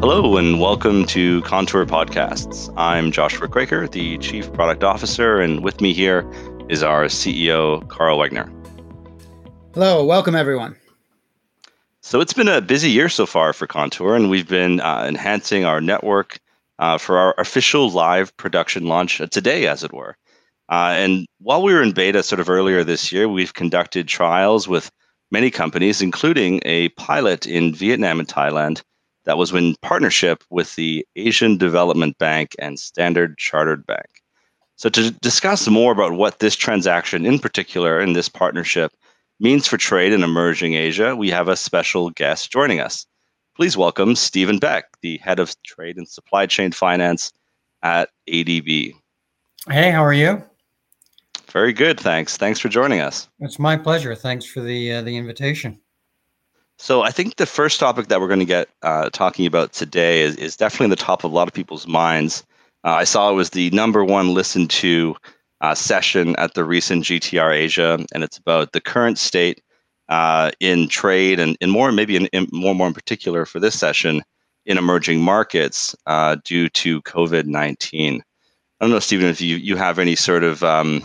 Hello, and welcome to Contour Podcasts. I'm Joshua Kroeker, the Chief Product Officer, and with me here is our CEO, Carl Wegner. Hello, welcome everyone. So it's been a busy year so far for Contour, and we've been uh, enhancing our network uh, for our official live production launch today, as it were. Uh, and while we were in beta sort of earlier this year, we've conducted trials with many companies, including a pilot in Vietnam and Thailand that was in partnership with the Asian Development Bank and Standard Chartered Bank. So, to discuss more about what this transaction in particular and this partnership means for trade in emerging Asia, we have a special guest joining us. Please welcome Steven Beck, the head of trade and supply chain finance at ADB. Hey, how are you? Very good, thanks. Thanks for joining us. It's my pleasure. Thanks for the uh, the invitation. So I think the first topic that we're going to get uh, talking about today is, is definitely the top of a lot of people's minds. Uh, I saw it was the number one listened to uh, session at the recent GTR Asia, and it's about the current state uh, in trade and, and more, maybe in, in, more more in particular for this session in emerging markets uh, due to COVID nineteen. I don't know, Steven, if you, you have any sort of um,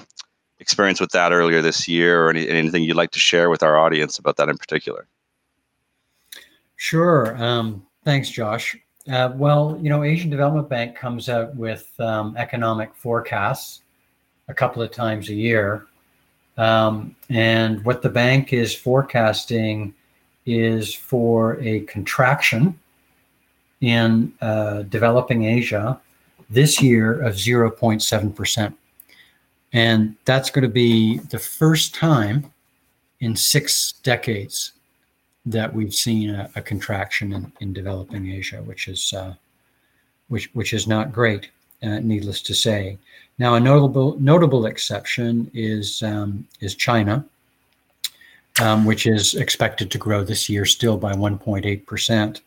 experience with that earlier this year, or any, anything you'd like to share with our audience about that in particular. Sure. Um, thanks, Josh. Uh, well, you know, Asian Development Bank comes out with um, economic forecasts a couple of times a year. Um, and what the bank is forecasting is for a contraction in uh, developing Asia this year of 0.7%. And that's going to be the first time in six decades that we've seen a, a contraction in, in, developing Asia, which is uh, which which is not great, uh, needless to say. Now, a notable notable exception is um, is China, um, which is expected to grow this year still by 1.8 percent,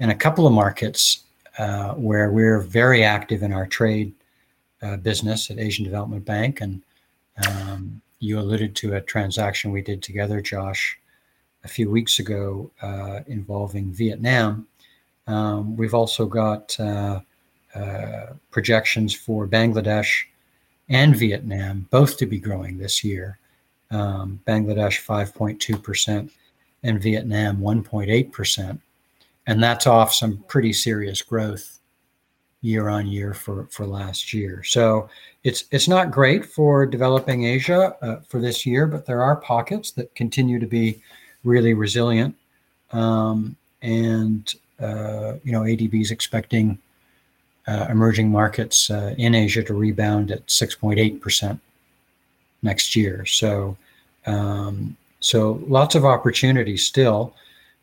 and a couple of markets uh, where we're very active in our trade uh, business at Asian Development Bank, and um, you alluded to a transaction we did together, Josh a few weeks ago uh, involving Vietnam. Um, we've also got uh, uh, projections for Bangladesh and Vietnam both to be growing this year. Um, Bangladesh 5.2% and Vietnam 1.8%. And that's off some pretty serious growth year on year for, for last year. So it's it's not great for developing Asia uh, for this year, but there are pockets that continue to be really resilient. Um, and, uh, you know, ADB is expecting uh, emerging markets uh, in Asia to rebound at 6.8% next year. So, um, so lots of opportunities still,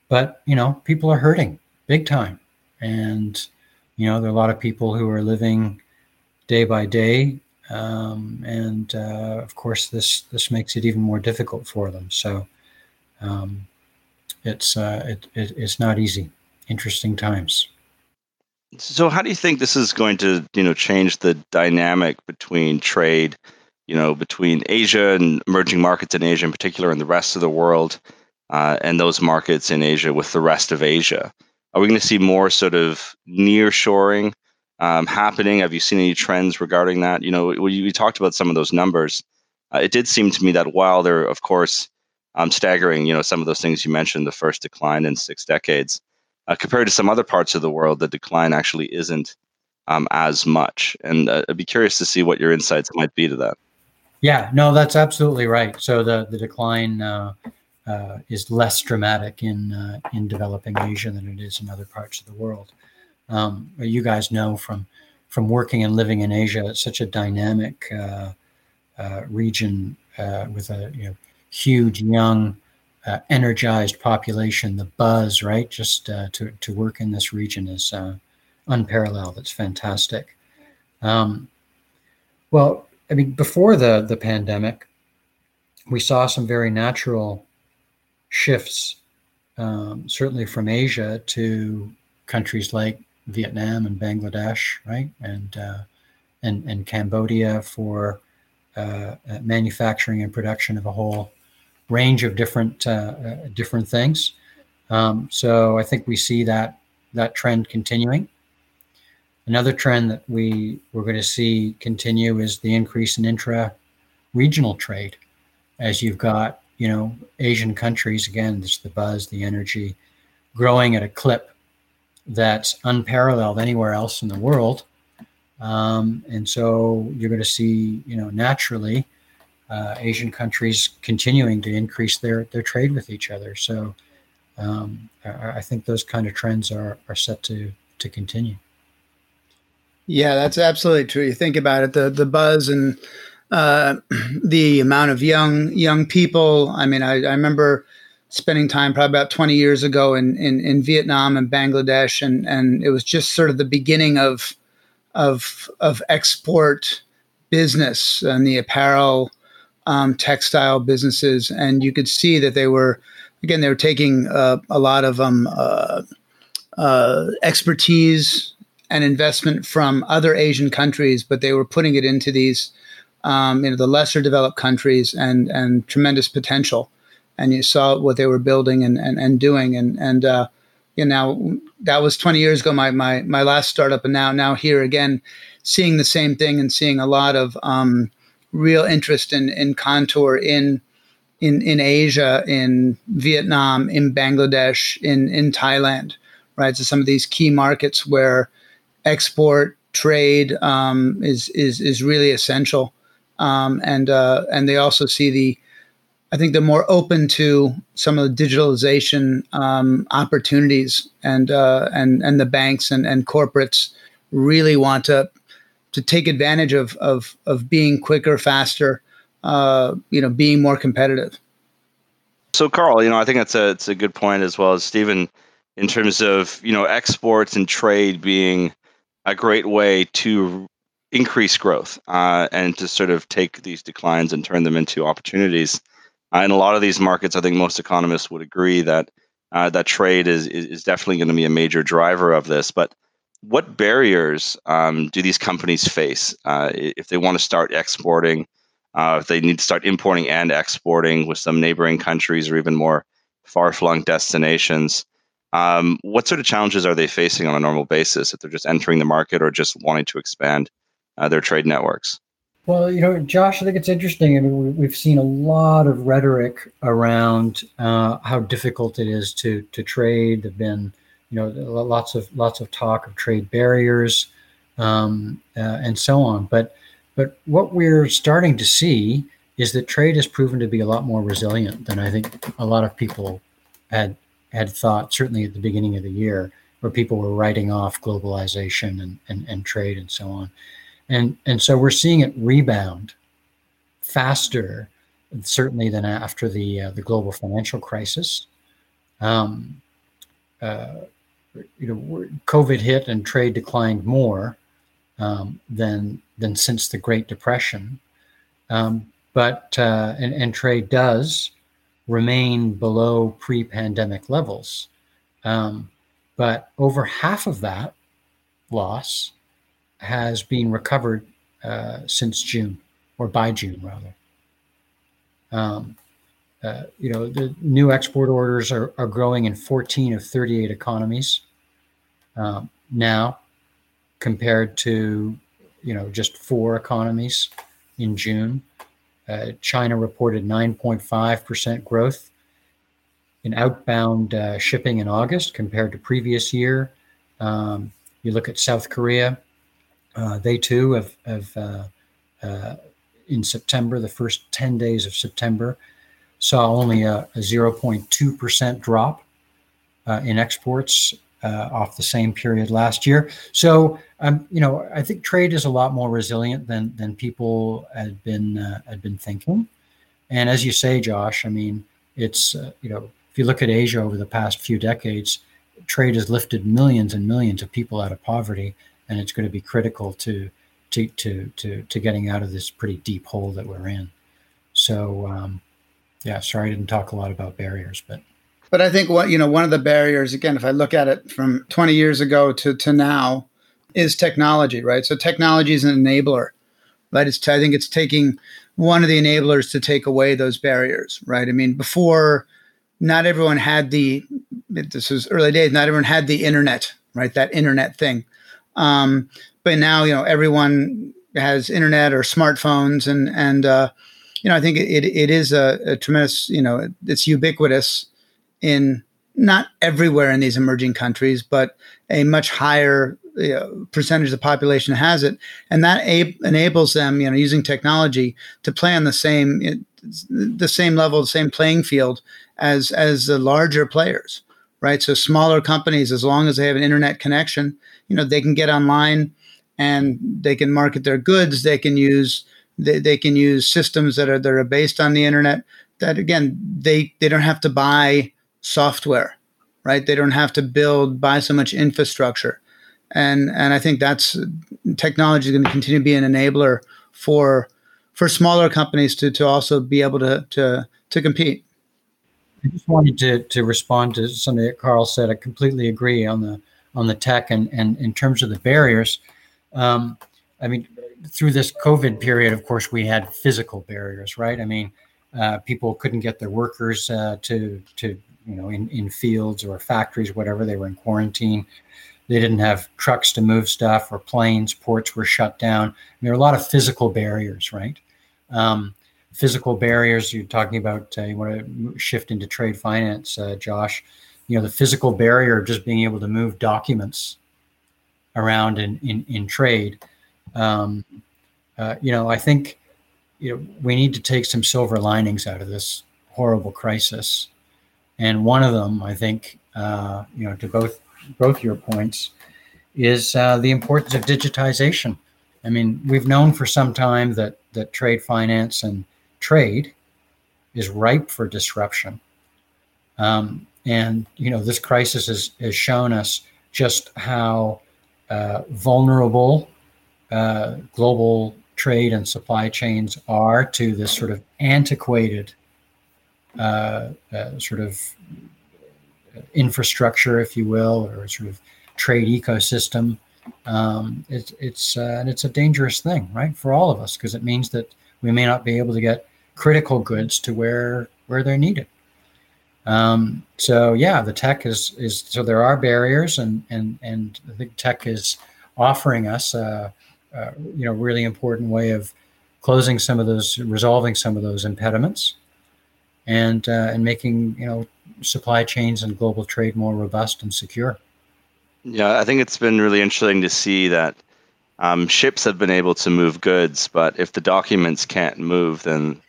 but, you know, people are hurting big time. And, you know, there are a lot of people who are living day by day um, and uh, of course this this makes it even more difficult for them. So um, it's uh, it, it, it's not easy. Interesting times. So, how do you think this is going to you know change the dynamic between trade, you know, between Asia and emerging markets in Asia in particular, and the rest of the world, uh, and those markets in Asia with the rest of Asia? Are we going to see more sort of near shoring um, happening? Have you seen any trends regarding that? You know, we, we talked about some of those numbers. Uh, it did seem to me that while there, of course, um, staggering. You know, some of those things you mentioned, the first decline in six decades, uh, compared to some other parts of the world, the decline actually isn't um, as much. And uh, I'd be curious to see what your insights might be to that. Yeah, no, that's absolutely right. So the the decline uh, uh is less dramatic in uh, in developing Asia than it is in other parts of the world. Um, you guys know from from working and living in Asia, it's such a dynamic uh, region with a you know huge young uh, energized population the buzz right? Just uh, to, to work in this region is uh, unparalleled. It's fantastic. Um, well i mean before the the pandemic we saw some very natural shifts um, certainly from asia to countries like vietnam and bangladesh right? And uh, and and cambodia for uh, manufacturing and production of a whole range of different uh, uh, different things. Um, so I think we see that that trend continuing. Another trend that we we're going to see continue is the increase in intra regional trade, as you've got you know Asian countries again. This the buzz, the energy, growing at a clip that's unparalleled anywhere else in the world, um, and so you're going to see you know naturally uh, Asian countries continuing to increase their their trade with each other. So um, I, I think those kind of trends are are set to to continue. Yeah, that's absolutely true. You think about it, the the buzz and uh, the amount of young young people. I mean, I, I remember spending time probably about 20 years ago in, in, in Vietnam and Bangladesh, and, and it was just sort of the beginning of of of export business and the apparel um, textile businesses, and you could see that they were again they were taking uh, a lot of um, uh, uh, expertise and investment from other Asian countries, but they were putting it into these, um, you know, the lesser developed countries and and tremendous potential. And you saw what they were building and and, and doing. And and uh, you know that was 20 years ago. My my my last startup, and now now here again, seeing the same thing and seeing a lot of um, real interest in in Contour in. In, in Asia, in Vietnam, in Bangladesh, in, in Thailand, right? So some of these key markets where export trade um, is is is really essential, um, and uh, and they also see the. I think they're more open to some of the digitalization um, opportunities, and uh, and and the banks and, and corporates really want to to take advantage of of of being quicker, faster, uh, you know, being more competitive. So, Carl, you know, I think that's a it's a good point as well as Steven, in terms of you know exports and trade being a great way to increase growth uh, and to sort of take these declines and turn them into opportunities. Uh, in a lot of these markets, I think most economists would agree that uh, that trade is is definitely going to be a major driver of this. But what barriers um, do these companies face uh, if they want to start exporting? Uh, if they need to start importing and exporting with some neighboring countries or even more far-flung destinations? Um, what sort of challenges are they facing on a normal basis if they're just entering the market or just wanting to expand uh, their trade networks? Well, you know, Josh, I think it's interesting. I mean, we've seen a lot of rhetoric around uh, how difficult it is to to trade. There've been, you know, lots of lots of talk of trade barriers um, uh, and so on. But but what we're starting to see is that trade has proven to be a lot more resilient than I think a lot of people had had thought, certainly at the beginning of the year, where people were writing off globalization and, and, and trade and so on. And, and so we're seeing it rebound faster, certainly than after the, uh, the global financial crisis. Um, uh, you know, COVID hit and trade declined more um, than than since the Great Depression. Um, but uh, and, and, trade does remain below pre pandemic levels. Um, but over half of that loss has been recovered uh, since June, or by June, rather. Um, uh, you know, the new export orders are, are growing in 14 of 38 economies um, now, compared to, you know, just four economies in June. Uh, China reported 9.5% growth in outbound uh, shipping in August compared to previous year. Um, you look at South Korea, uh, they too have, have uh, uh, in September, the first 10 days of September, saw only a, a 0.2% drop in exports uh, off the same period last year. So, um, you know, I think trade is a lot more resilient than than people had been uh, had been thinking. And as you say, Josh, I mean, it's uh, you know, if you look at Asia over the past few decades, trade has lifted millions and millions of people out of poverty, and it's going to be critical to to to to, to getting out of this pretty deep hole that we're in. So, um, yeah, sorry I didn't talk a lot about barriers, but but I think what you know, one of the barriers, again, if I look at it from 20 years ago to to now, is technology, right? So technology is an enabler, right? It's I think it's taking one of the enablers to take away those barriers, right? I mean, before, not everyone had the. This was early days. Not everyone had the internet right? That internet thing. Um, but now, you know, everyone has internet or smartphones, and and uh, you know, I think it it is a, a tremendous, you know, it's ubiquitous in not everywhere in these emerging countries, but a much higher you know, percentage of the population has it, and that a- enables them, you know, using technology to play on the same the same level, the same playing field as as the larger players, right? So smaller companies, as long as they have an internet connection, you know, they can get online and they can market their goods. They can use they, they can use systems that are that are based on the internet. That again, they they don't have to buy software, right? They don't have to build buy so much infrastructure and and I think that's technology is going to continue to be an enabler for for smaller companies to to also be able to to to compete. I just wanted to to respond to something that Carl said. I completely agree on the on the tech and and in terms of the barriers. Um, I mean, through this COVID period, of course, we had physical barriers, right? I mean, uh, people couldn't get their workers uh, to to you know in, in fields or factories, whatever. They were in quarantine. They didn't have trucks to move stuff or planes. Ports were shut down. There are a lot of physical barriers, right? Um, physical barriers. You're talking about. Uh, you want to shift into trade finance, uh, Josh. You know, the physical barrier of just being able to move documents around in in, in trade. Um, uh, you know, I think you know we need to take some silver linings out of this horrible crisis, and one of them, I think, uh, you know, to both both your points, is uh, the importance of digitization. I mean, we've known for some time that that trade finance and trade is ripe for disruption. Um, and you know, this crisis has, has shown us just how uh, vulnerable uh, global trade and supply chains are to this sort of antiquated sort of infrastructure, if you will, or sort of trade ecosystem. Um, it, it's uh, and it's a dangerous thing, right, for all of us, because it means that we may not be able to get critical goods to where where they're needed. Um, so yeah, the tech is is so there are barriers, and and and I think tech is offering us a, a you know really important way of closing some of those, resolving some of those impediments, and uh, and making you know supply chains and global trade more robust and secure. Yeah, I think it's been really interesting to see that um, ships have been able to move goods, but if the documents can't move, then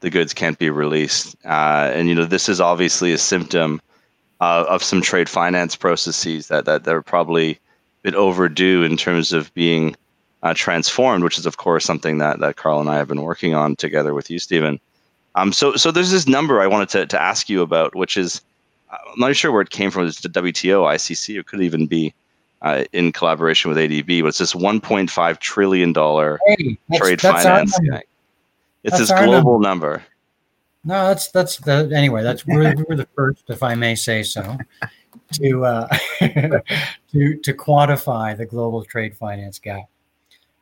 the goods can't be released. Uh, and you know, this is obviously a symptom uh, of some trade finance processes that that are probably a bit overdue in terms of being uh, transformed, which is of course something that that Carl and I have been working on together with you, Steven. Um, so, so there's this number I wanted to, to ask you about, which is I'm not sure where it came from. It's the WTO, ICC. It could even be uh, in collaboration with ADB, but it's this 1.5 trillion dollar hey, trade that's finance. It's that's this global number. number. No, that's that's the anyway. That's we're, we're the first, if I may say so, to uh, to to quantify the global trade finance gap.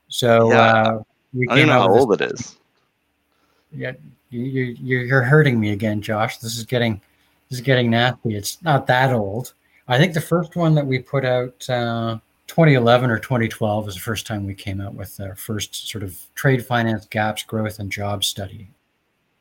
So yeah. uh, we I don't know how old it is. Yeah, you, you you're hurting me again, Josh. This is getting this is getting nasty. It's not that old. I think the first one that we put out, uh, 2011 or 2012, was the first time we came out with our first sort of trade finance gaps, growth, and job study.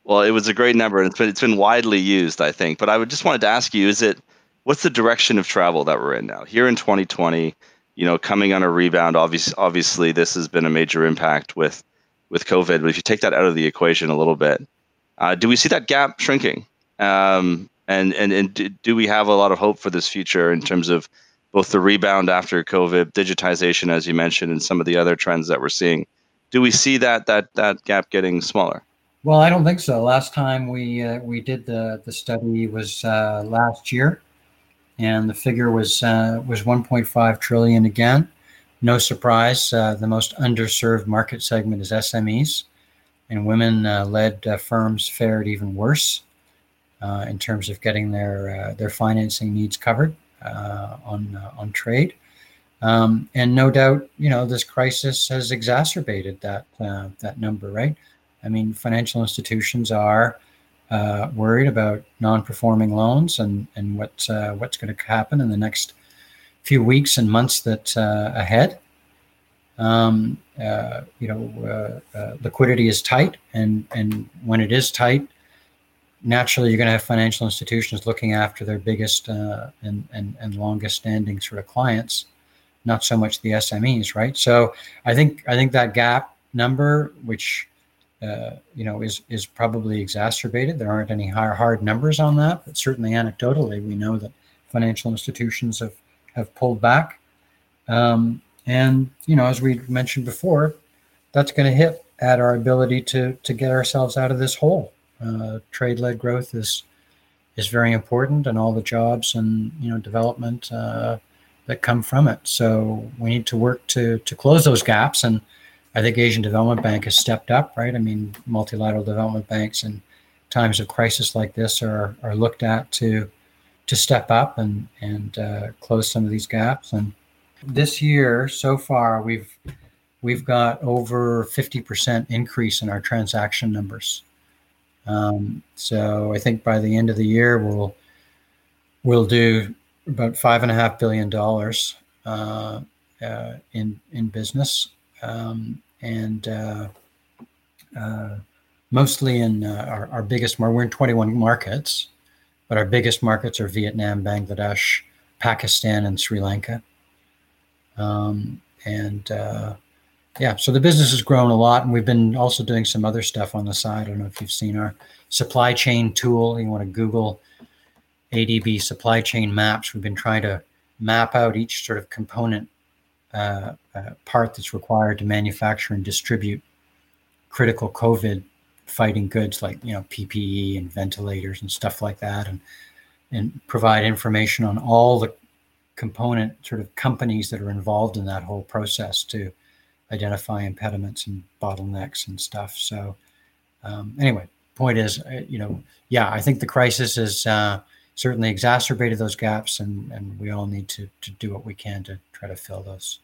Well, it was a great number, and it's been it's been widely used, I think. But I would just wanted to ask you: Is it what's the direction of travel that we're in now? Here in 2020, you know, coming on a rebound. Obviously, obviously, this has been a major impact with with COVID. But if you take that out of the equation a little bit, uh, do we see that gap shrinking? Um, and and and do we have a lot of hope for this future in terms of both the rebound after COVID, digitization, as you mentioned, and some of the other trends that we're seeing? Do we see that that that gap getting smaller? Well, I don't think so. Last time we uh, we did the the study was uh, last year, and the figure was uh, was 1.5 trillion again. No surprise, uh, the most underserved market segment is SMEs and women uh, led uh, firms fared even worse uh, in terms of getting their their financing needs covered on on trade. Um, and no doubt, you know, this crisis has exacerbated that that number, right? I mean, financial institutions are uh, worried about non-performing loans and and what uh, what's going to happen in the next few weeks and months that uh, ahead. Um, uh, you know, uh, uh, liquidity is tight, and and when it is tight, naturally you're going to have financial institutions looking after their biggest uh, and, and and longest standing sort of clients, not so much the SMEs, right? So I think I think that gap number, which uh, you know is is probably exacerbated. There aren't any hard hard numbers on that, but certainly anecdotally we know that financial institutions have have pulled back. Um, and you know, as we mentioned before, that's going to hit at our ability to to get ourselves out of this hole. Uh, trade-led growth is is very important, and all the jobs and you know development uh, that come from it. So we need to work to to close those gaps. And I think Asian Development Bank has stepped up, right? I mean, multilateral development banks in times of crisis like this are are looked at to to step up and and uh, close some of these gaps. And this year so far, we've we've got over 50% increase in our transaction numbers. Um, so I think by the end of the year, we'll we'll do about five and a half billion dollars uh, uh, in in business, um, and uh, uh mostly in uh, our, our biggest. We're in 21 markets, but our biggest markets are Vietnam, Bangladesh, Pakistan, and Sri Lanka. Um, and uh, yeah, so the business has grown a lot, and we've been also doing some other stuff on the side. I don't know if you've seen our supply chain tool. You want to Google ADB supply chain maps. We've been trying to map out each sort of component uh, uh, part that's required to manufacture and distribute critical COVID fighting goods like you know PPE and ventilators and stuff like that, and and provide information on all the component sort of companies that are involved in that whole process to identify impediments and bottlenecks and stuff. So um, anyway, point is, uh, you know, yeah, I think the crisis has uh, certainly exacerbated those gaps, and and we all need to to do what we can to try to fill those.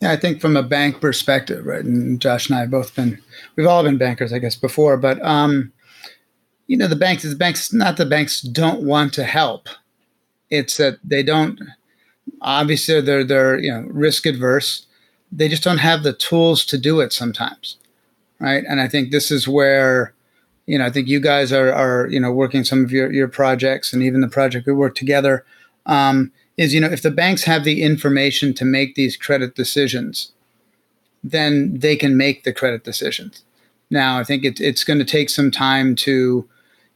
Yeah, I think from a bank perspective, right? And Josh and I have both been, we've all been bankers, I guess, before, but um, you know, the banks, the banks, not the banks don't want to help it's that they don't obviously they're they're you know risk adverse. They just don't have the tools to do it sometimes, right? And I think this is where you know I think you guys are are you know working some of your your projects and even the project we work together um, is you know if the banks have the information to make these credit decisions, then they can make the credit decisions. Now I think it, it's going to take some time to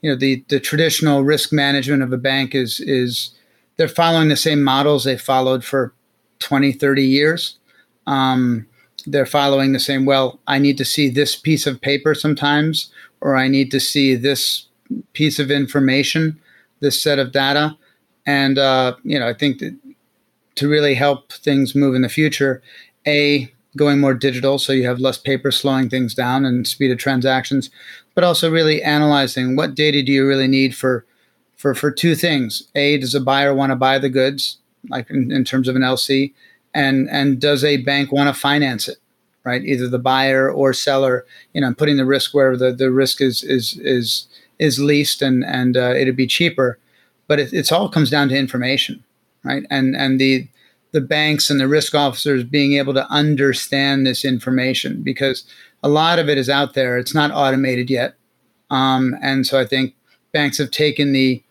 you know the the traditional risk management of a bank is is they're following the same models they followed for 20, 30 years. Um, they're following the same, well, I need to see this piece of paper sometimes, or I need to see this piece of information, this set of data. And, uh, you know, I think that to really help things move in the future, A, going more digital so you have less paper slowing things down and speed of transactions, but also really analyzing what data do you really need for for for two things. A, does a buyer want to buy the goods, like in, in terms of an LC, and and does a bank want to finance it, right? Either the buyer or seller. You know, putting the risk where the, the risk is is is is least and and uh, it'd be cheaper. But it it's all comes down to information, right? And and the the banks and the risk officers being able to understand this information because a lot of it is out there. It's not automated yet. Um, and so I think banks have taken the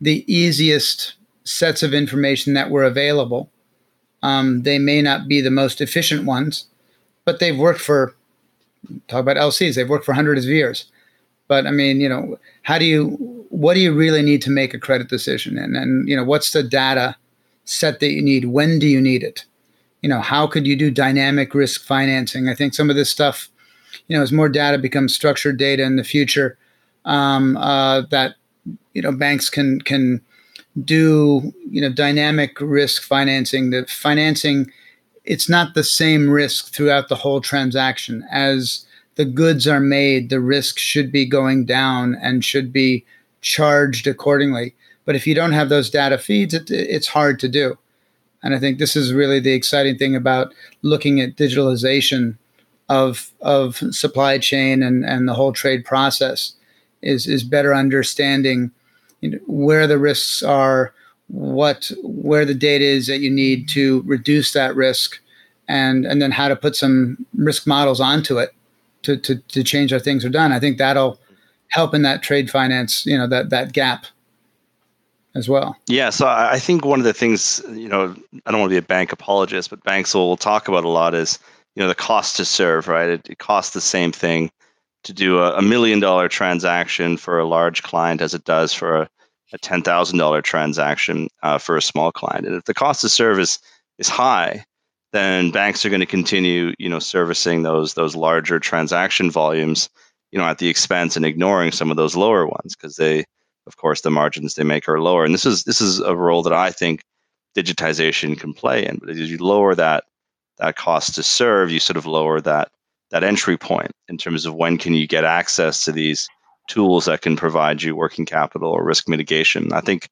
the easiest sets of information that were available. Um, they may not be the most efficient ones, but they've worked for talk about LCs. They've worked for hundreds of years. But I mean, you know, how do you what do you really need to make a credit decision? And and you know, what's the data set that you need? When do you need it? You know, how could you do dynamic risk financing? I think some of this stuff, you know, as more data becomes structured data in the future, um, uh, that you know banks can can do you know dynamic risk financing the financing it's not the same risk throughout the whole transaction. As the goods are made the risk should be going down and should be charged accordingly. But if you don't have those data feeds it, it's hard to do. And i think this is really the exciting thing about looking at digitalization of of supply chain and and the whole trade process is is better understanding you know, where the risks are, what where the data is that you need to reduce that risk and and then how to put some risk models onto it to to, to change how things are done. I think that'll help in that trade finance you know that that gap as well. Yeah so i think one of the things you know i don't want to be a bank apologist but banks will talk about a lot is you know the cost to serve right? It, it costs the same thing to do a, a million dollar transaction for a large client as it does for a a ten thousand dollar transaction uh, for a small client. And if the cost of service is high, then banks are going to continue, you know, servicing those those larger transaction volumes, you know, at the expense and ignoring some of those lower ones because they, of course, the margins they make are lower. And this is this is a role that I think digitization can play in. But as you lower that that cost to serve, you sort of lower that that entry point in terms of when can you get access to these tools that can provide you working capital or risk mitigation. I think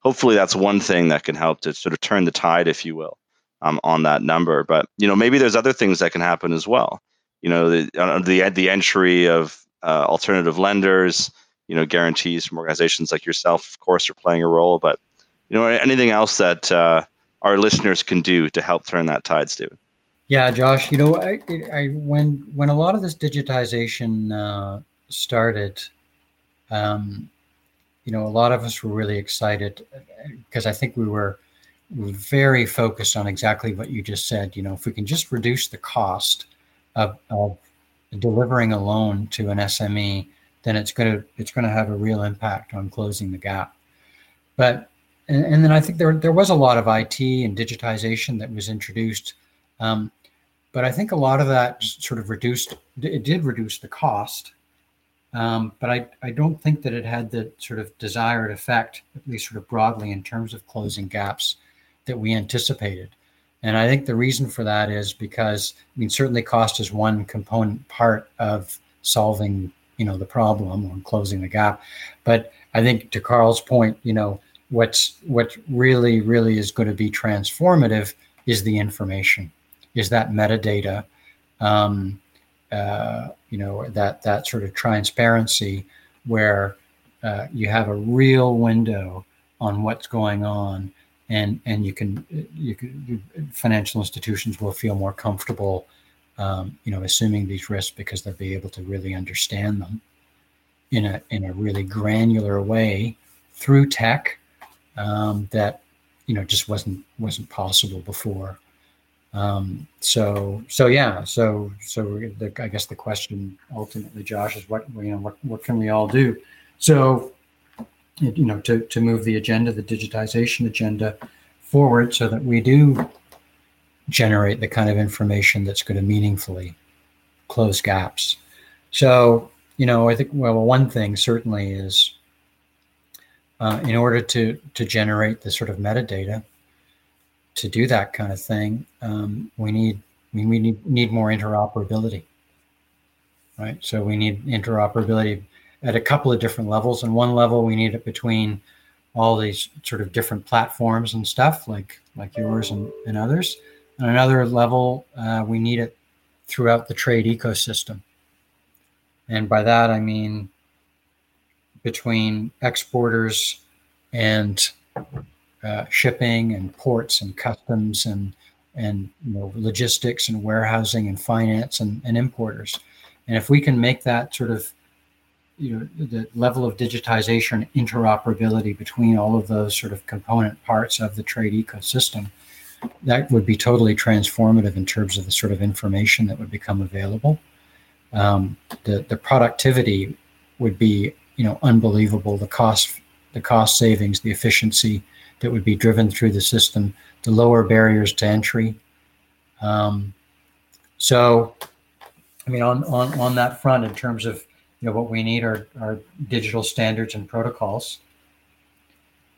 hopefully that's one thing that can help to sort of turn the tide, if you will, um, on that number. But you know, maybe there's other things that can happen as well. You know, the uh, the the entry of uh, alternative lenders, you know, guarantees from organizations like yourself, of course, are playing a role. But you know, anything else that uh, our listeners can do to help turn that tide, Steven? Yeah, Josh. You know, I, I when when a lot of this digitization uh, started, um, you know, a lot of us were really excited because I think we were, very focused on exactly what you just said. You know, if we can just reduce the cost of, of delivering a loan to an SME, then it's going to it's going to have a real impact on closing the gap. But and, and then I think there there was a lot of IT and digitization that was introduced. Um, but I think a lot of that sort of reduced it did reduce the cost um, but I, I don't think that it had the sort of desired effect, at least sort of broadly in terms of closing gaps that we anticipated. And I think the reason for that is because, I mean, certainly cost is one component part of solving, you know, the problem or closing the gap. But I think to Carl's point, you know, what's what really, really is going to be transformative is the information, is that metadata. Um, uh, you know that that sort of transparency where uh, you have a real window on what's going on and and you can you can financial institutions will feel more comfortable um, you know assuming these risks because they'll be able to really understand them in a in a really granular way through tech um, that you know just wasn't wasn't possible before um, so so yeah, so so the, I guess the question ultimately, Josh, is what you know what what can we all do? So you know to to move the agenda, the digitization agenda forward, so that we do generate the kind of information that's going to meaningfully close gaps. So you know, I think well, one thing certainly is uh, in order to to generate the sort of metadata to do that kind of thing, um, we need we need need more interoperability, right? So we need interoperability at a couple of different levels. And one level, we need it between all these sort of different platforms and stuff, like like yours and, and others. On another level, uh, we need it throughout the trade ecosystem. And by that, I mean between exporters and uh, shipping and ports and customs and and you know logistics and warehousing and finance and, and importers. And if we can make that sort of you know the level of digitization interoperability between all of those sort of component parts of the trade ecosystem that would be totally transformative in terms of the sort of information that would become available um, the the productivity would be you know unbelievable the cost the cost savings the efficiency that would be driven through the system to lower barriers to entry. Um, so, I mean, on, on, on that front, in terms of you know what we need are, are digital standards and protocols,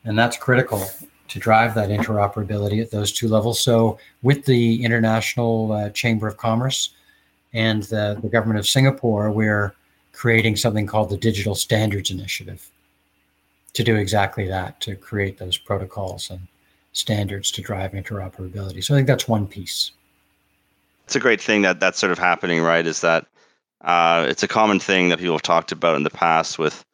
and that's critical to drive that interoperability at those two levels. So, with the International uh, Chamber of Commerce and the, the government of Singapore, we're creating something called the Digital Standards Initiative to do exactly that, to create those protocols and standards to drive interoperability. So I think that's one piece. It's a great thing that that's sort of happening, right? Is that uh, it's a common thing that people have talked about in the past with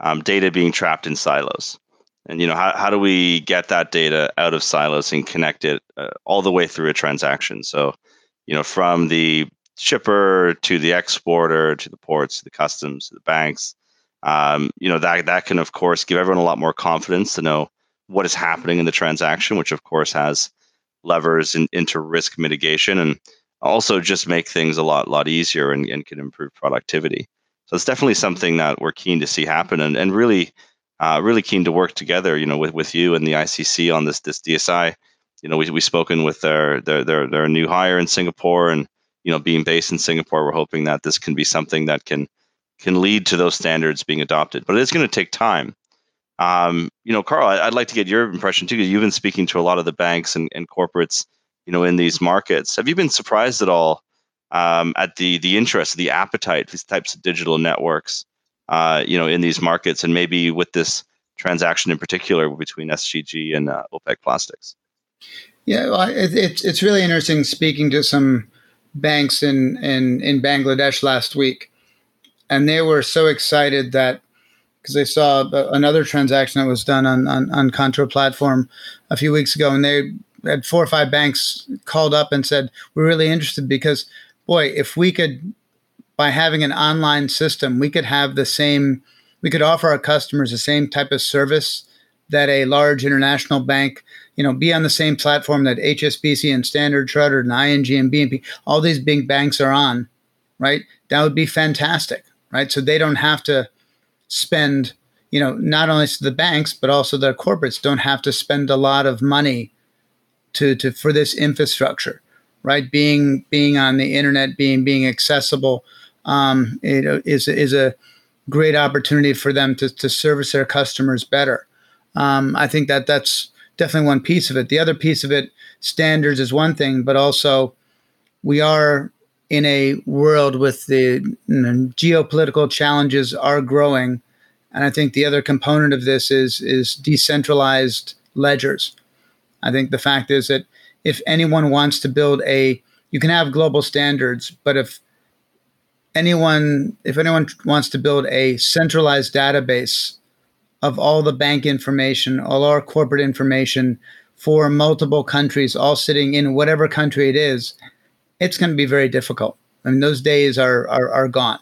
um, data being trapped in silos. And you know, how, how do we get that data out of silos and connect it uh, all the way through a transaction? So, you know, from the shipper to the exporter to the ports to the customs to the banks, um, you know, that that can of course give everyone a lot more confidence to know what is happening in the transaction, which of course has levers in, into risk mitigation and also just make things a lot lot easier and, and can improve productivity. So it's definitely something that we're keen to see happen and, and really uh, really keen to work together, you know, with, with you and the ICC on this this DSI. You know, we we've spoken with their their their their new hire in Singapore, and you know, being based in Singapore, we're hoping that this can be something that can can lead to those standards being adopted. But it's going to take time. Um, you know, Carl, I'd like to get your impression too, because you've been speaking to a lot of the banks and, and corporates, you know, in these markets. Have you been surprised at all um, at the the interest, the appetite, these types of digital networks, uh, you know, in these markets, and maybe with this transaction in particular between SCG and uh, OPEC Plastics? Yeah, well, it, it's it's really interesting speaking to some banks in in in Bangladesh last week, and they were so excited that because they saw another transaction that was done on, on, on Contour platform a few weeks ago, and they had four or five banks called up and said, "We're really interested because, boy, if we could, by having an online system, we could have the same, we could offer our customers the same type of service that a large international bank, you know, be on the same platform that HSBC and Standard Chartered and ING and BNP, all these big banks are on, right? That would be fantastic, right? So they don't have to." spend, you know, not only the banks but also the corporates don't have to spend a lot of money to to for this infrastructure, right? Being being on the internet, being being accessible, um, it is is a great opportunity for them to to service their customers better. Um, I think that that's definitely one piece of it. The other piece of it, standards is one thing, but also we are in a world with the you know, geopolitical challenges are growing, and I think the other component of this is is decentralized ledgers. I think the fact is that if anyone wants to build a, you can have global standards, but if anyone if anyone wants to build a centralized database of all the bank information, all our corporate information for multiple countries, all sitting in whatever country it is, it's going to be very difficult. I mean, those days are, are, are gone.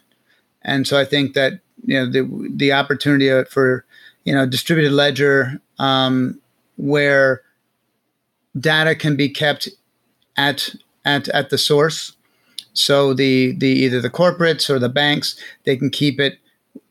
And so I think that, you know, the, the opportunity for, you know, distributed ledger um, where data can be kept at, at, at the source. So the, the either the corporates or the banks, they can keep it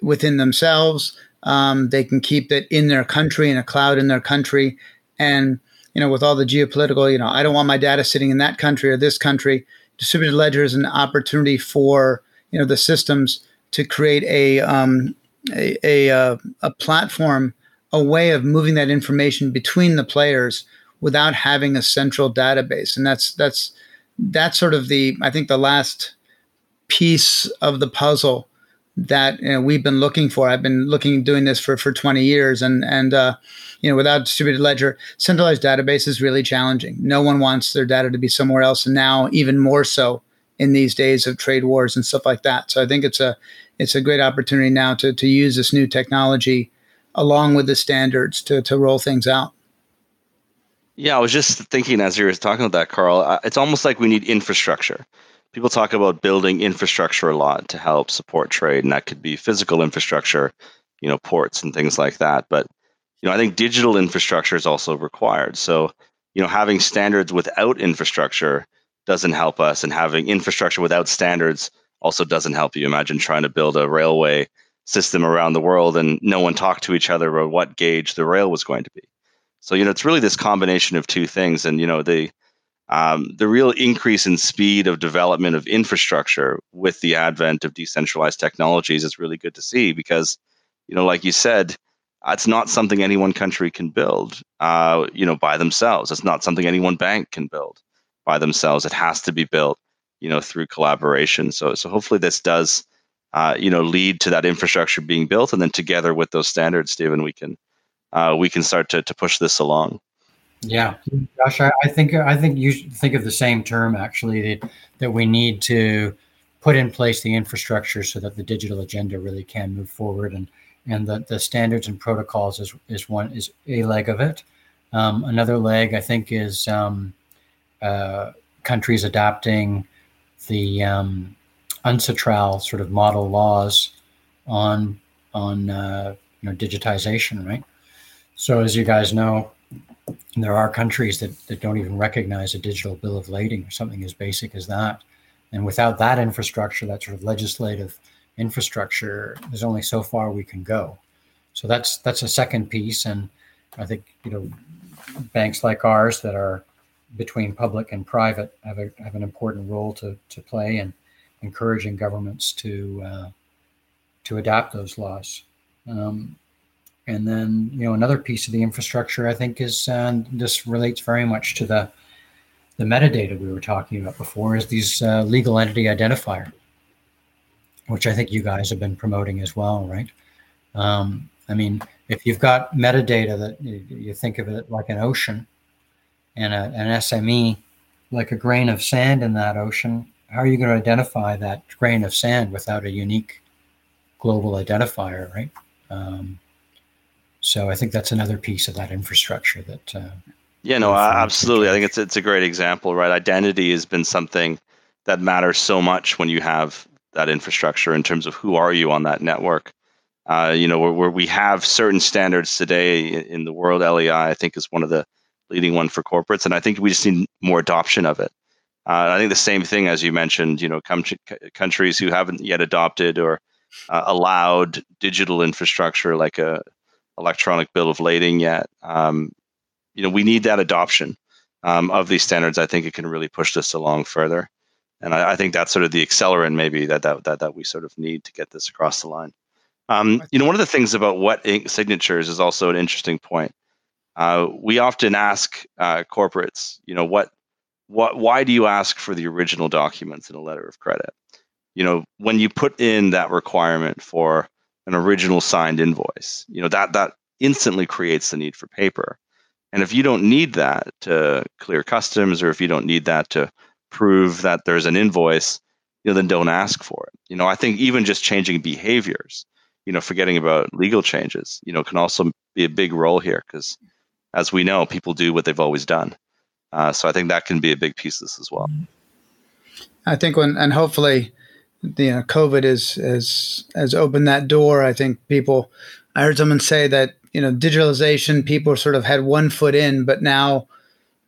within themselves. Um, they can keep it in their country in a cloud in their country. And you know, with all the geopolitical, you know, I don't want my data sitting in that country or this country. Distributed ledger is an opportunity for you know the systems to create a um, a, a, uh, a platform, a way of moving that information between the players without having a central database, and that's that's that's sort of the I think the last piece of the puzzle that you know, we've been looking for. I've been looking doing this for for 20 years, and and uh, you know, without distributed ledger, centralized database is really challenging. No one wants their data to be somewhere else, and now even more so in these days of trade wars and stuff like that. So I think it's a it's a great opportunity now to to use this new technology along with the standards to to roll things out. Yeah, I was just thinking as you were talking about that, Carl. It's almost like we need infrastructure. People talk about building infrastructure a lot to help support trade, and that could be physical infrastructure, you know, ports and things like that. But you know, I think digital infrastructure is also required. So, you know, having standards without infrastructure doesn't help us, and having infrastructure without standards also doesn't help you. Imagine trying to build a railway system around the world and no one talked to each other about what gauge the rail was going to be. So, you know, it's really this combination of two things. And, you know, the um, the real increase in speed of development of infrastructure with the advent of decentralized technologies is really good to see because, you know, like you said, it's not something any one country can build, uh, you know, by themselves. It's not something any one bank can build by themselves. It has to be built, you know, through collaboration. So, so hopefully this does, uh, you know, lead to that infrastructure being built, and then together with those standards, Steven, we can, uh, we can start to to push this along. Yeah, Josh, I, I think I think you think of the same term actually that that we need to put in place the infrastructure so that the digital agenda really can move forward and and the, the standards and protocols is, is one is a leg of it. Um, another leg, I think, is um, uh, countries adopting the um, UNCITRAL sort of model laws on on uh, you know digitization, right? So as you guys know, there are countries that, that don't even recognize a digital bill of lading or something as basic as that. And without that infrastructure, that sort of legislative infrastructure, there's only so far we can go. So that's that's a second piece. And I think you know banks like ours that are between public and private have a, have an important role to, to play in encouraging governments to uh, to adapt those laws. Um, and then, you know, another piece of the infrastructure, I think, is uh, this relates very much to the the metadata we were talking about before, is these uh, legal entity identifier, which I think you guys have been promoting as well, right? Um, I mean, if you've got metadata that you, you think of it like an ocean, and a, an SME like a grain of sand in that ocean, how are you going to identify that grain of sand without a unique global identifier, right? Um, so I think that's another piece of that infrastructure that. Uh, yeah, no, absolutely. I think it's it's a great example, right? Identity has been something that matters so much when you have that infrastructure in terms of who are you on that network. Uh, you know, where, where we have certain standards today in the world, LEI I think is one of the leading one for corporates, and I think we just need more adoption of it. Uh, I think the same thing as you mentioned, you know, countries who haven't yet adopted or uh, allowed digital infrastructure like a electronic bill of lading yet. Um, you know, we need that adoption um, of these standards. I think it can really push this along further, and I, I, think that's sort of the accelerant maybe that, that that that we sort of need to get this across the line. Um, you know, one of the things about wet ink signatures is also an interesting point. Uh, we often ask uh, corporates, you know, what, what, why do you ask for the original documents in a letter of credit? You know, when you put in that requirement for an original signed invoice, you know that that instantly creates the need for paper. And if you don't need that to clear customs, or if you don't need that to prove that there's an invoice, you know, then don't ask for it. You know, I think even just changing behaviors, you know, forgetting about legal changes, you know, can also be a big role here because as we know, people do what they've always done. Uh, so I think that can be a big piece of this as well. I think when and hopefully, you know, COVID is has has opened that door. I think people. I heard someone say that you know digitalization. People sort of had one foot in, but now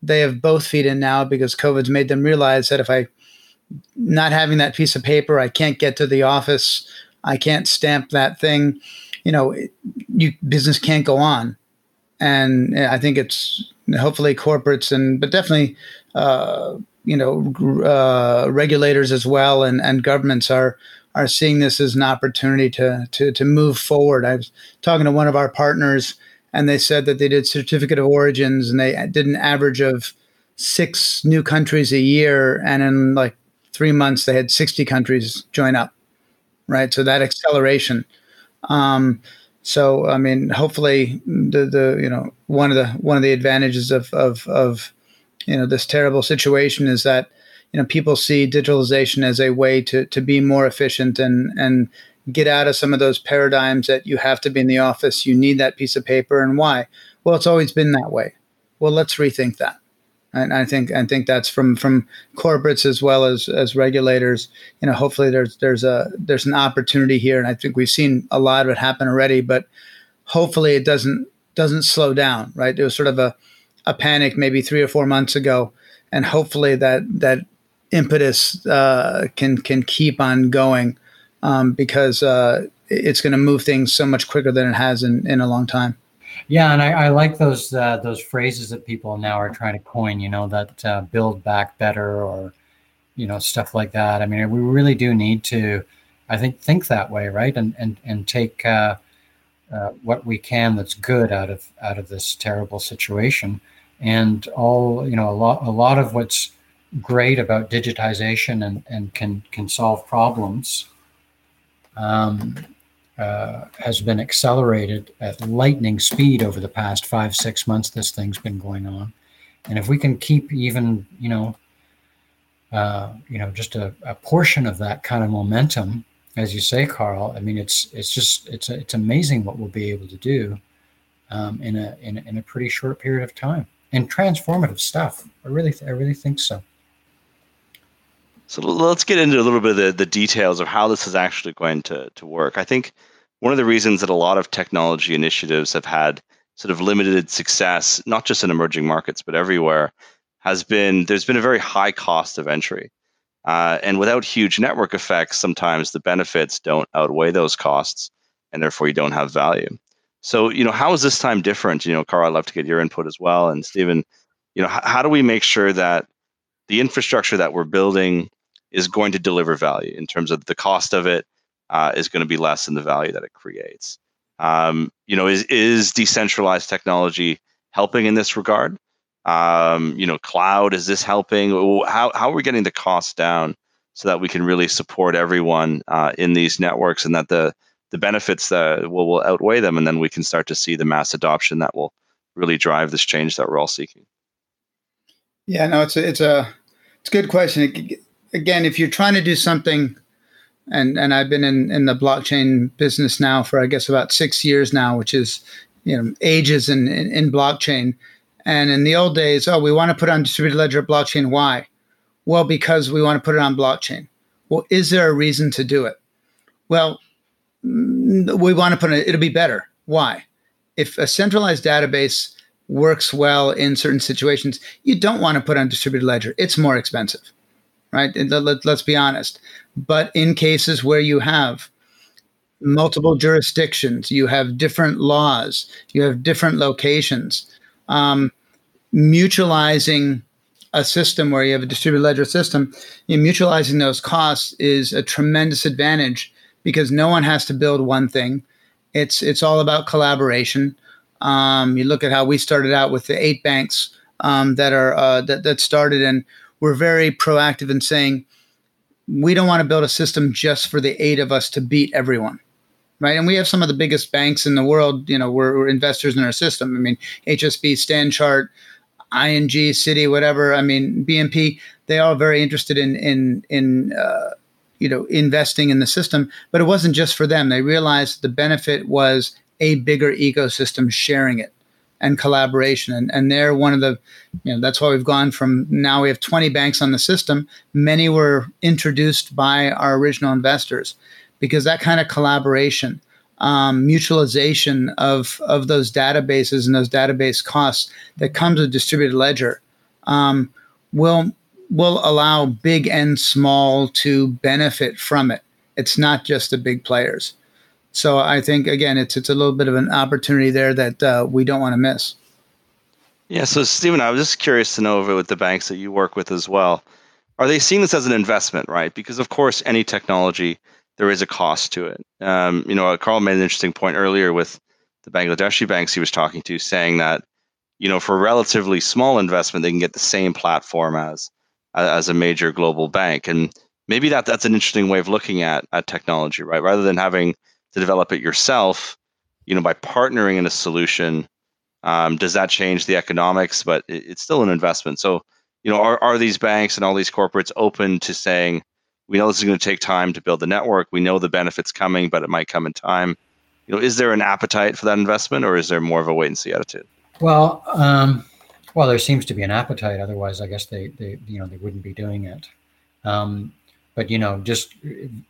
they have both feet in now because COVID's made them realize that if I not having that piece of paper, I can't get to the office. I can't stamp that thing. You know, you business can't go on and I think it's hopefully corporates and but definitely uh, you know uh, regulators as well and, and governments are are seeing this as an opportunity to, to to move forward. I was talking to one of our partners and they said that they did certificate of origins and they did an average of six new countries a year and in like three months they had 60 countries join up right so that acceleration um, so I mean, hopefully the the you know one of the one of the advantages of of of you know this terrible situation is that you know people see digitalization as a way to to be more efficient and and get out of some of those paradigms that you have to be in the office, you need that piece of paper, and why? Well, it's always been that way. Well, let's rethink that and I think I think that's from from corporates as well as as regulators. You know, hopefully there's there's a there's an opportunity here, and I think we've seen a lot of it happen already. But hopefully it doesn't doesn't slow down. Right? There was sort of a a panic maybe three or four months ago, and hopefully that that impetus uh, can can keep on going um, because uh, it's going to move things so much quicker than it has in in a long time. Yeah, and I, I like those uh, those phrases that people now are trying to coin. You know, that uh, build back better, or you know, stuff like that. I mean, we really do need to, I think, think that way, right? And and and take uh, uh what we can that's good out of out of this terrible situation, and all you know, a lot a lot of what's great about digitization and and can can solve problems. Um, uh, has been accelerated at lightning speed over the past five, six months. This thing's been going on, and if we can keep even, you know, uh, you know, just a, a, portion of that kind of momentum, as you say, Carl, I mean, it's it's just it's it's amazing what we'll be able to do um, in a in, in a pretty short period of time and transformative stuff. I really I really think so. So let's get into a little bit of the, the details of how this is actually going to, to work. I think one of the reasons that a lot of technology initiatives have had sort of limited success, not just in emerging markets, but everywhere, has been there's been a very high cost of entry. Uh, and without huge network effects, sometimes the benefits don't outweigh those costs, and therefore you don't have value. So, you know, how is this time different? You know, Carl, I'd love to get your input as well. And Steven, you know, how, how do we make sure that the infrastructure that we're building is going to deliver value in terms of the cost of it uh, is going to be less than the value that it creates? Um, you know, is is decentralized technology helping in this regard? Um, you know, cloud is this helping? How how are we getting the costs down so that we can really support everyone uh, in these networks and that the the benefits that will, will outweigh them, and then we can start to see the mass adoption that will really drive this change that we're all seeking. Yeah, no, it's a it's a it's a good question. Again, if you're trying to do something and and I've been in in the blockchain business now for I guess about six years now, which is you know ages in in, in blockchain. And in the old days, oh, we want to put on distributed ledger blockchain. Why? Well, because we want to put it on blockchain. Well, is there a reason to do it? Well, we want to put it. It'll be better. Why? If a centralized database works well in certain situations, you don't want to put on distributed ledger. It's more expensive right? Let, us be honest. But in cases where you have multiple jurisdictions, you have different laws, you have different locations, um, mutualizing a system where you have a distributed ledger system, you know, mutualizing those costs is a tremendous advantage because no one has to build one thing. It's it's all about collaboration. Um, you look at how we started out with the eight banks um, that are uh, that that started, and we're very proactive in saying we don't want to build a system just for the eight of us to beat everyone right and we have some of the biggest banks in the world you know we're, we're investors in our system i mean hsb stanchart ing citi whatever i mean bnp they all very interested in in in uh, you know investing in the system but it wasn't just for them they realized the benefit was a bigger ecosystem sharing it and collaboration. And, and they're one of the, you know, that's why we've gone from now we have 20 banks on the system. Many were introduced by our original investors because that kind of collaboration, um, mutualization of, of those databases and those database costs that comes with distributed ledger um, will will allow big and small to benefit from it. It's not just the big players. So I think again, it's it's a little bit of an opportunity there that uh, we don't want to miss. Yeah. So Steven, I was just curious to know with the banks that you work with as well, are they seeing this as an investment, right? Because of course, any technology there is a cost to it. Um, you know, Carl made an interesting point earlier with the Bangladeshi banks he was talking to, saying that you know for a relatively small investment they can get the same platform as as a major global bank, and maybe that that's an interesting way of looking at at technology, right? Rather than having to develop it yourself, you know, by partnering in a solution, um, does that change the economics? But it, it's still an investment. So, you know, are, are these banks and all these corporates open to saying, we know this is going to take time to build the network. We know the benefits coming, but it might come in time. You know, is there an appetite for that investment, or is there more of a wait and see attitude? Well, um, well, there seems to be an appetite. Otherwise, I guess they, they you know, they wouldn't be doing it. Um, but you know, just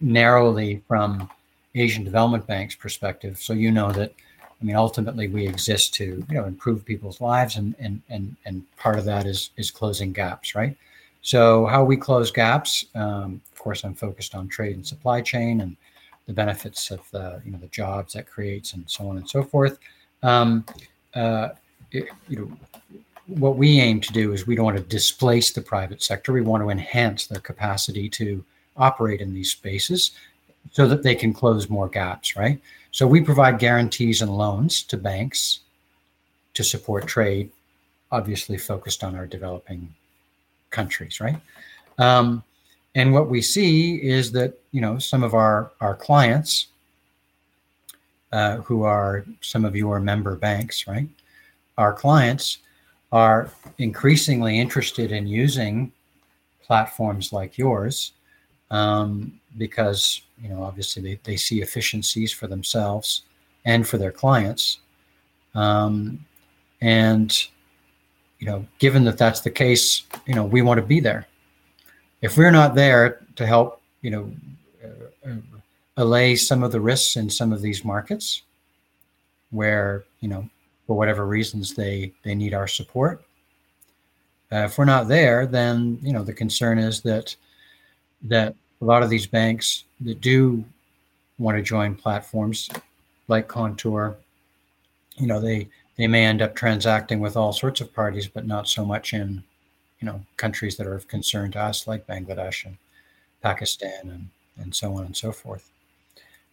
narrowly from Asian Development Bank's perspective. So you know that, I mean, ultimately we exist to you know improve people's lives, and and and and part of that is is closing gaps, right? So how we close gaps, um, of course, I'm focused on trade and supply chain and the benefits of the you know the jobs that creates and so on and so forth. Um, uh, it, you know, what we aim to do is we don't want to displace the private sector. We want to enhance their capacity to operate in these spaces so that they can close more gaps, right? So we provide guarantees and loans to banks to support trade, obviously focused on our developing countries, right? Um, and what we see is that you know some of our our clients, uh, who are some of your member banks, right? Our clients are increasingly interested in using platforms like yours um, because you know, obviously they, they see efficiencies for themselves and for their clients. Um, and, you know, given that that's the case, you know, we want to be there. If we're not there to help, you know, uh, allay some of the risks in some of these markets where, you know, for whatever reasons they, they need our support. Uh, if we're not there, then, you know, the concern is that, that a lot of these banks that do want to join platforms like Contour, you know, they they may end up transacting with all sorts of parties, but not so much in, you know, countries that are of concern to us, like Bangladesh and Pakistan and and so on and so forth.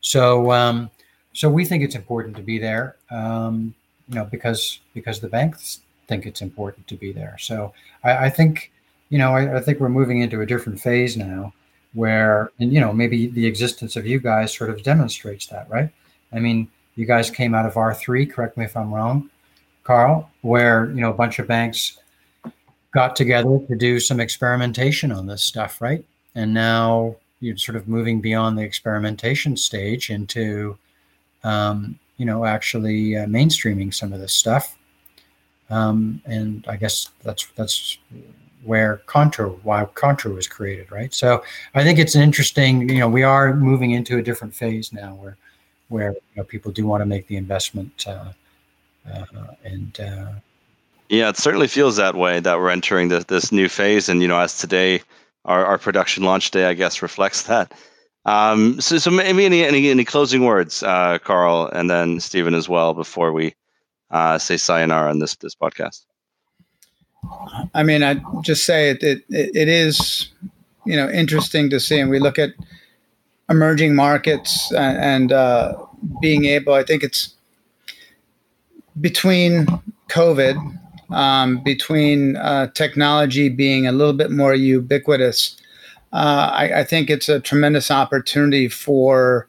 So um, so we think it's important to be there, um, you know, because because the banks think it's important to be there. So I, I think, you know, I, I think we're moving into a different phase now where and you know maybe the existence of you guys sort of demonstrates that right i mean you guys came out of r3 correct me if i'm wrong carl where you know a bunch of banks got together to do some experimentation on this stuff right and now you're sort of moving beyond the experimentation stage into um, you know actually uh, mainstreaming some of this stuff um, and i guess that's that's where Contour, why Contour was created, right? So I think it's an interesting, you know, we are moving into a different phase now where, where you know, people do want to make the investment, uh, uh, and uh, yeah, it certainly feels that way that we're entering this this new phase, and you know, as today our, our production launch day, I guess, reflects that. Um, so, so maybe any any, any closing words, uh, Carl, and then Stephen as well, before we uh, say sayonara on this this podcast. I mean, I just say it, it, it is, you know, interesting to see. And we look at emerging markets and, and uh, being able, I think it's between COVID, um, between uh, technology being a little bit more ubiquitous, uh, I, I think it's a tremendous opportunity for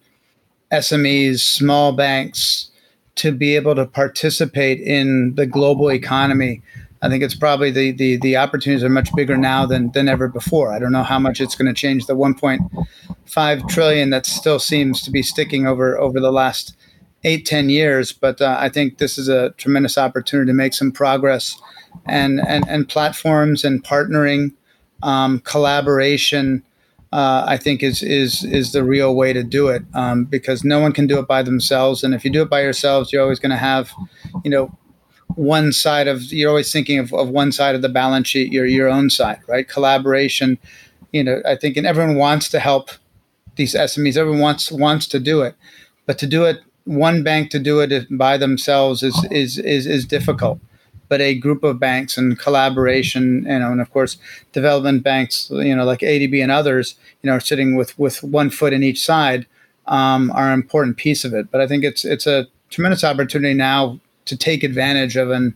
SMEs, small banks, to be able to participate in the global economy I think it's probably the, the the opportunities are much bigger now than than ever before. I don't know how much it's going to change the 1.5 trillion that still seems to be sticking over over the last eight ten years, but uh, I think this is a tremendous opportunity to make some progress, and and and platforms and partnering, um, collaboration. Uh, I think is is is the real way to do it. Um, because no one can do it by themselves, and if you do it by yourselves, you're always going to have, you know, one side of you're always thinking of, of one side of the balance sheet your your own side right? Collaboration you know i think and everyone wants to help these smes everyone wants wants to do it. But to do it one bank to do it by themselves is is is, is difficult but a group of banks and collaboration you know and of course development banks you know like adb and others you know sitting with with one foot in each side um, are an important piece of it but i think it's it's a tremendous opportunity now to take advantage of. And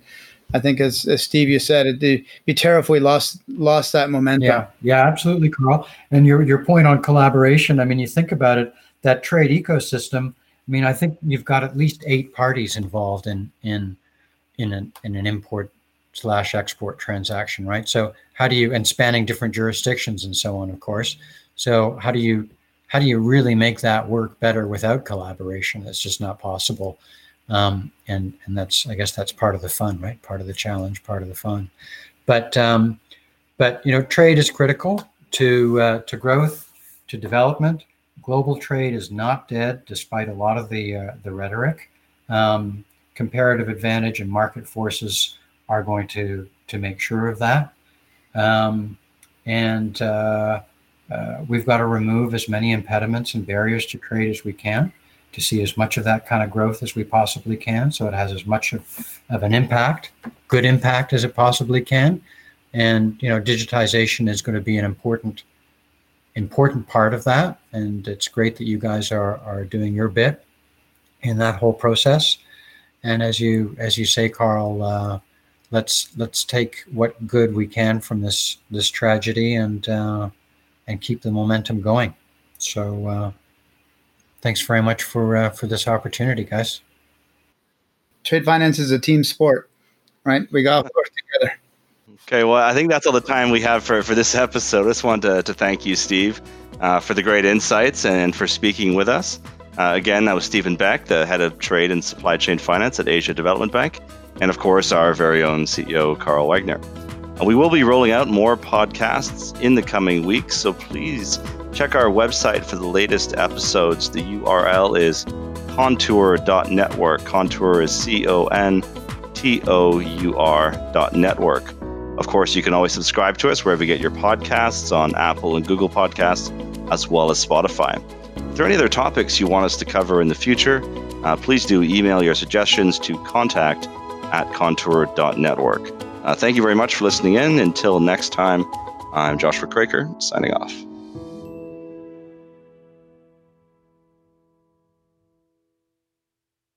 I think, as, as Steve you said, it'd be terrible if we lost lost that momentum. Yeah, yeah, absolutely, Carl. And your your point on collaboration. I mean, you think about it, that trade ecosystem. I mean, I think you've got at least eight parties involved in in in an in an import slash export transaction, right? So how do you and spanning different jurisdictions and so on, of course. So how do you how do you really make that work better without collaboration? That's just not possible. Um, and and that's I guess that's part of the fun, right? Part of the challenge, part of the fun. But um, but you know, trade is critical to uh, to growth, to development. Global trade is not dead, despite a lot of the uh, the rhetoric. Um, comparative advantage and market forces are going to to make sure of that. Um, and uh, uh, we've got to remove as many impediments and barriers to trade as we can to see as much of that kind of growth as we possibly can so it has as much of, of an impact good impact as it possibly can and you know digitization is going to be an important important part of that and it's great that you guys are are doing your bit in that whole process and as you as you say carl uh, let's let's take what good we can from this this tragedy and uh, and keep the momentum going so uh, thanks very much for uh, for this opportunity, guys. Trade finance is a team sport, right? We got to work together. Okay, well, I think that's all the time we have for, for this episode. I just wanted to, to thank you, Steve, uh, for the great insights and for speaking with us. Uh, again, that was Steven Beck, the head of trade and supply chain finance at Asia Development Bank, and of course, our very own CEO, Carl Wegner. We will be rolling out more podcasts in the coming weeks, so please check our website for the latest episodes. The URL is contour.network. Contour is C O N T O U R dot network. Of course, you can always subscribe to us wherever you get your podcasts on Apple and Google Podcasts, as well as Spotify. If there are any other topics you want us to cover in the future, uh, please do email your suggestions to contact at contour.network. Uh, thank you very much for listening in. Until next time, I'm Joshua Kroeker, signing off.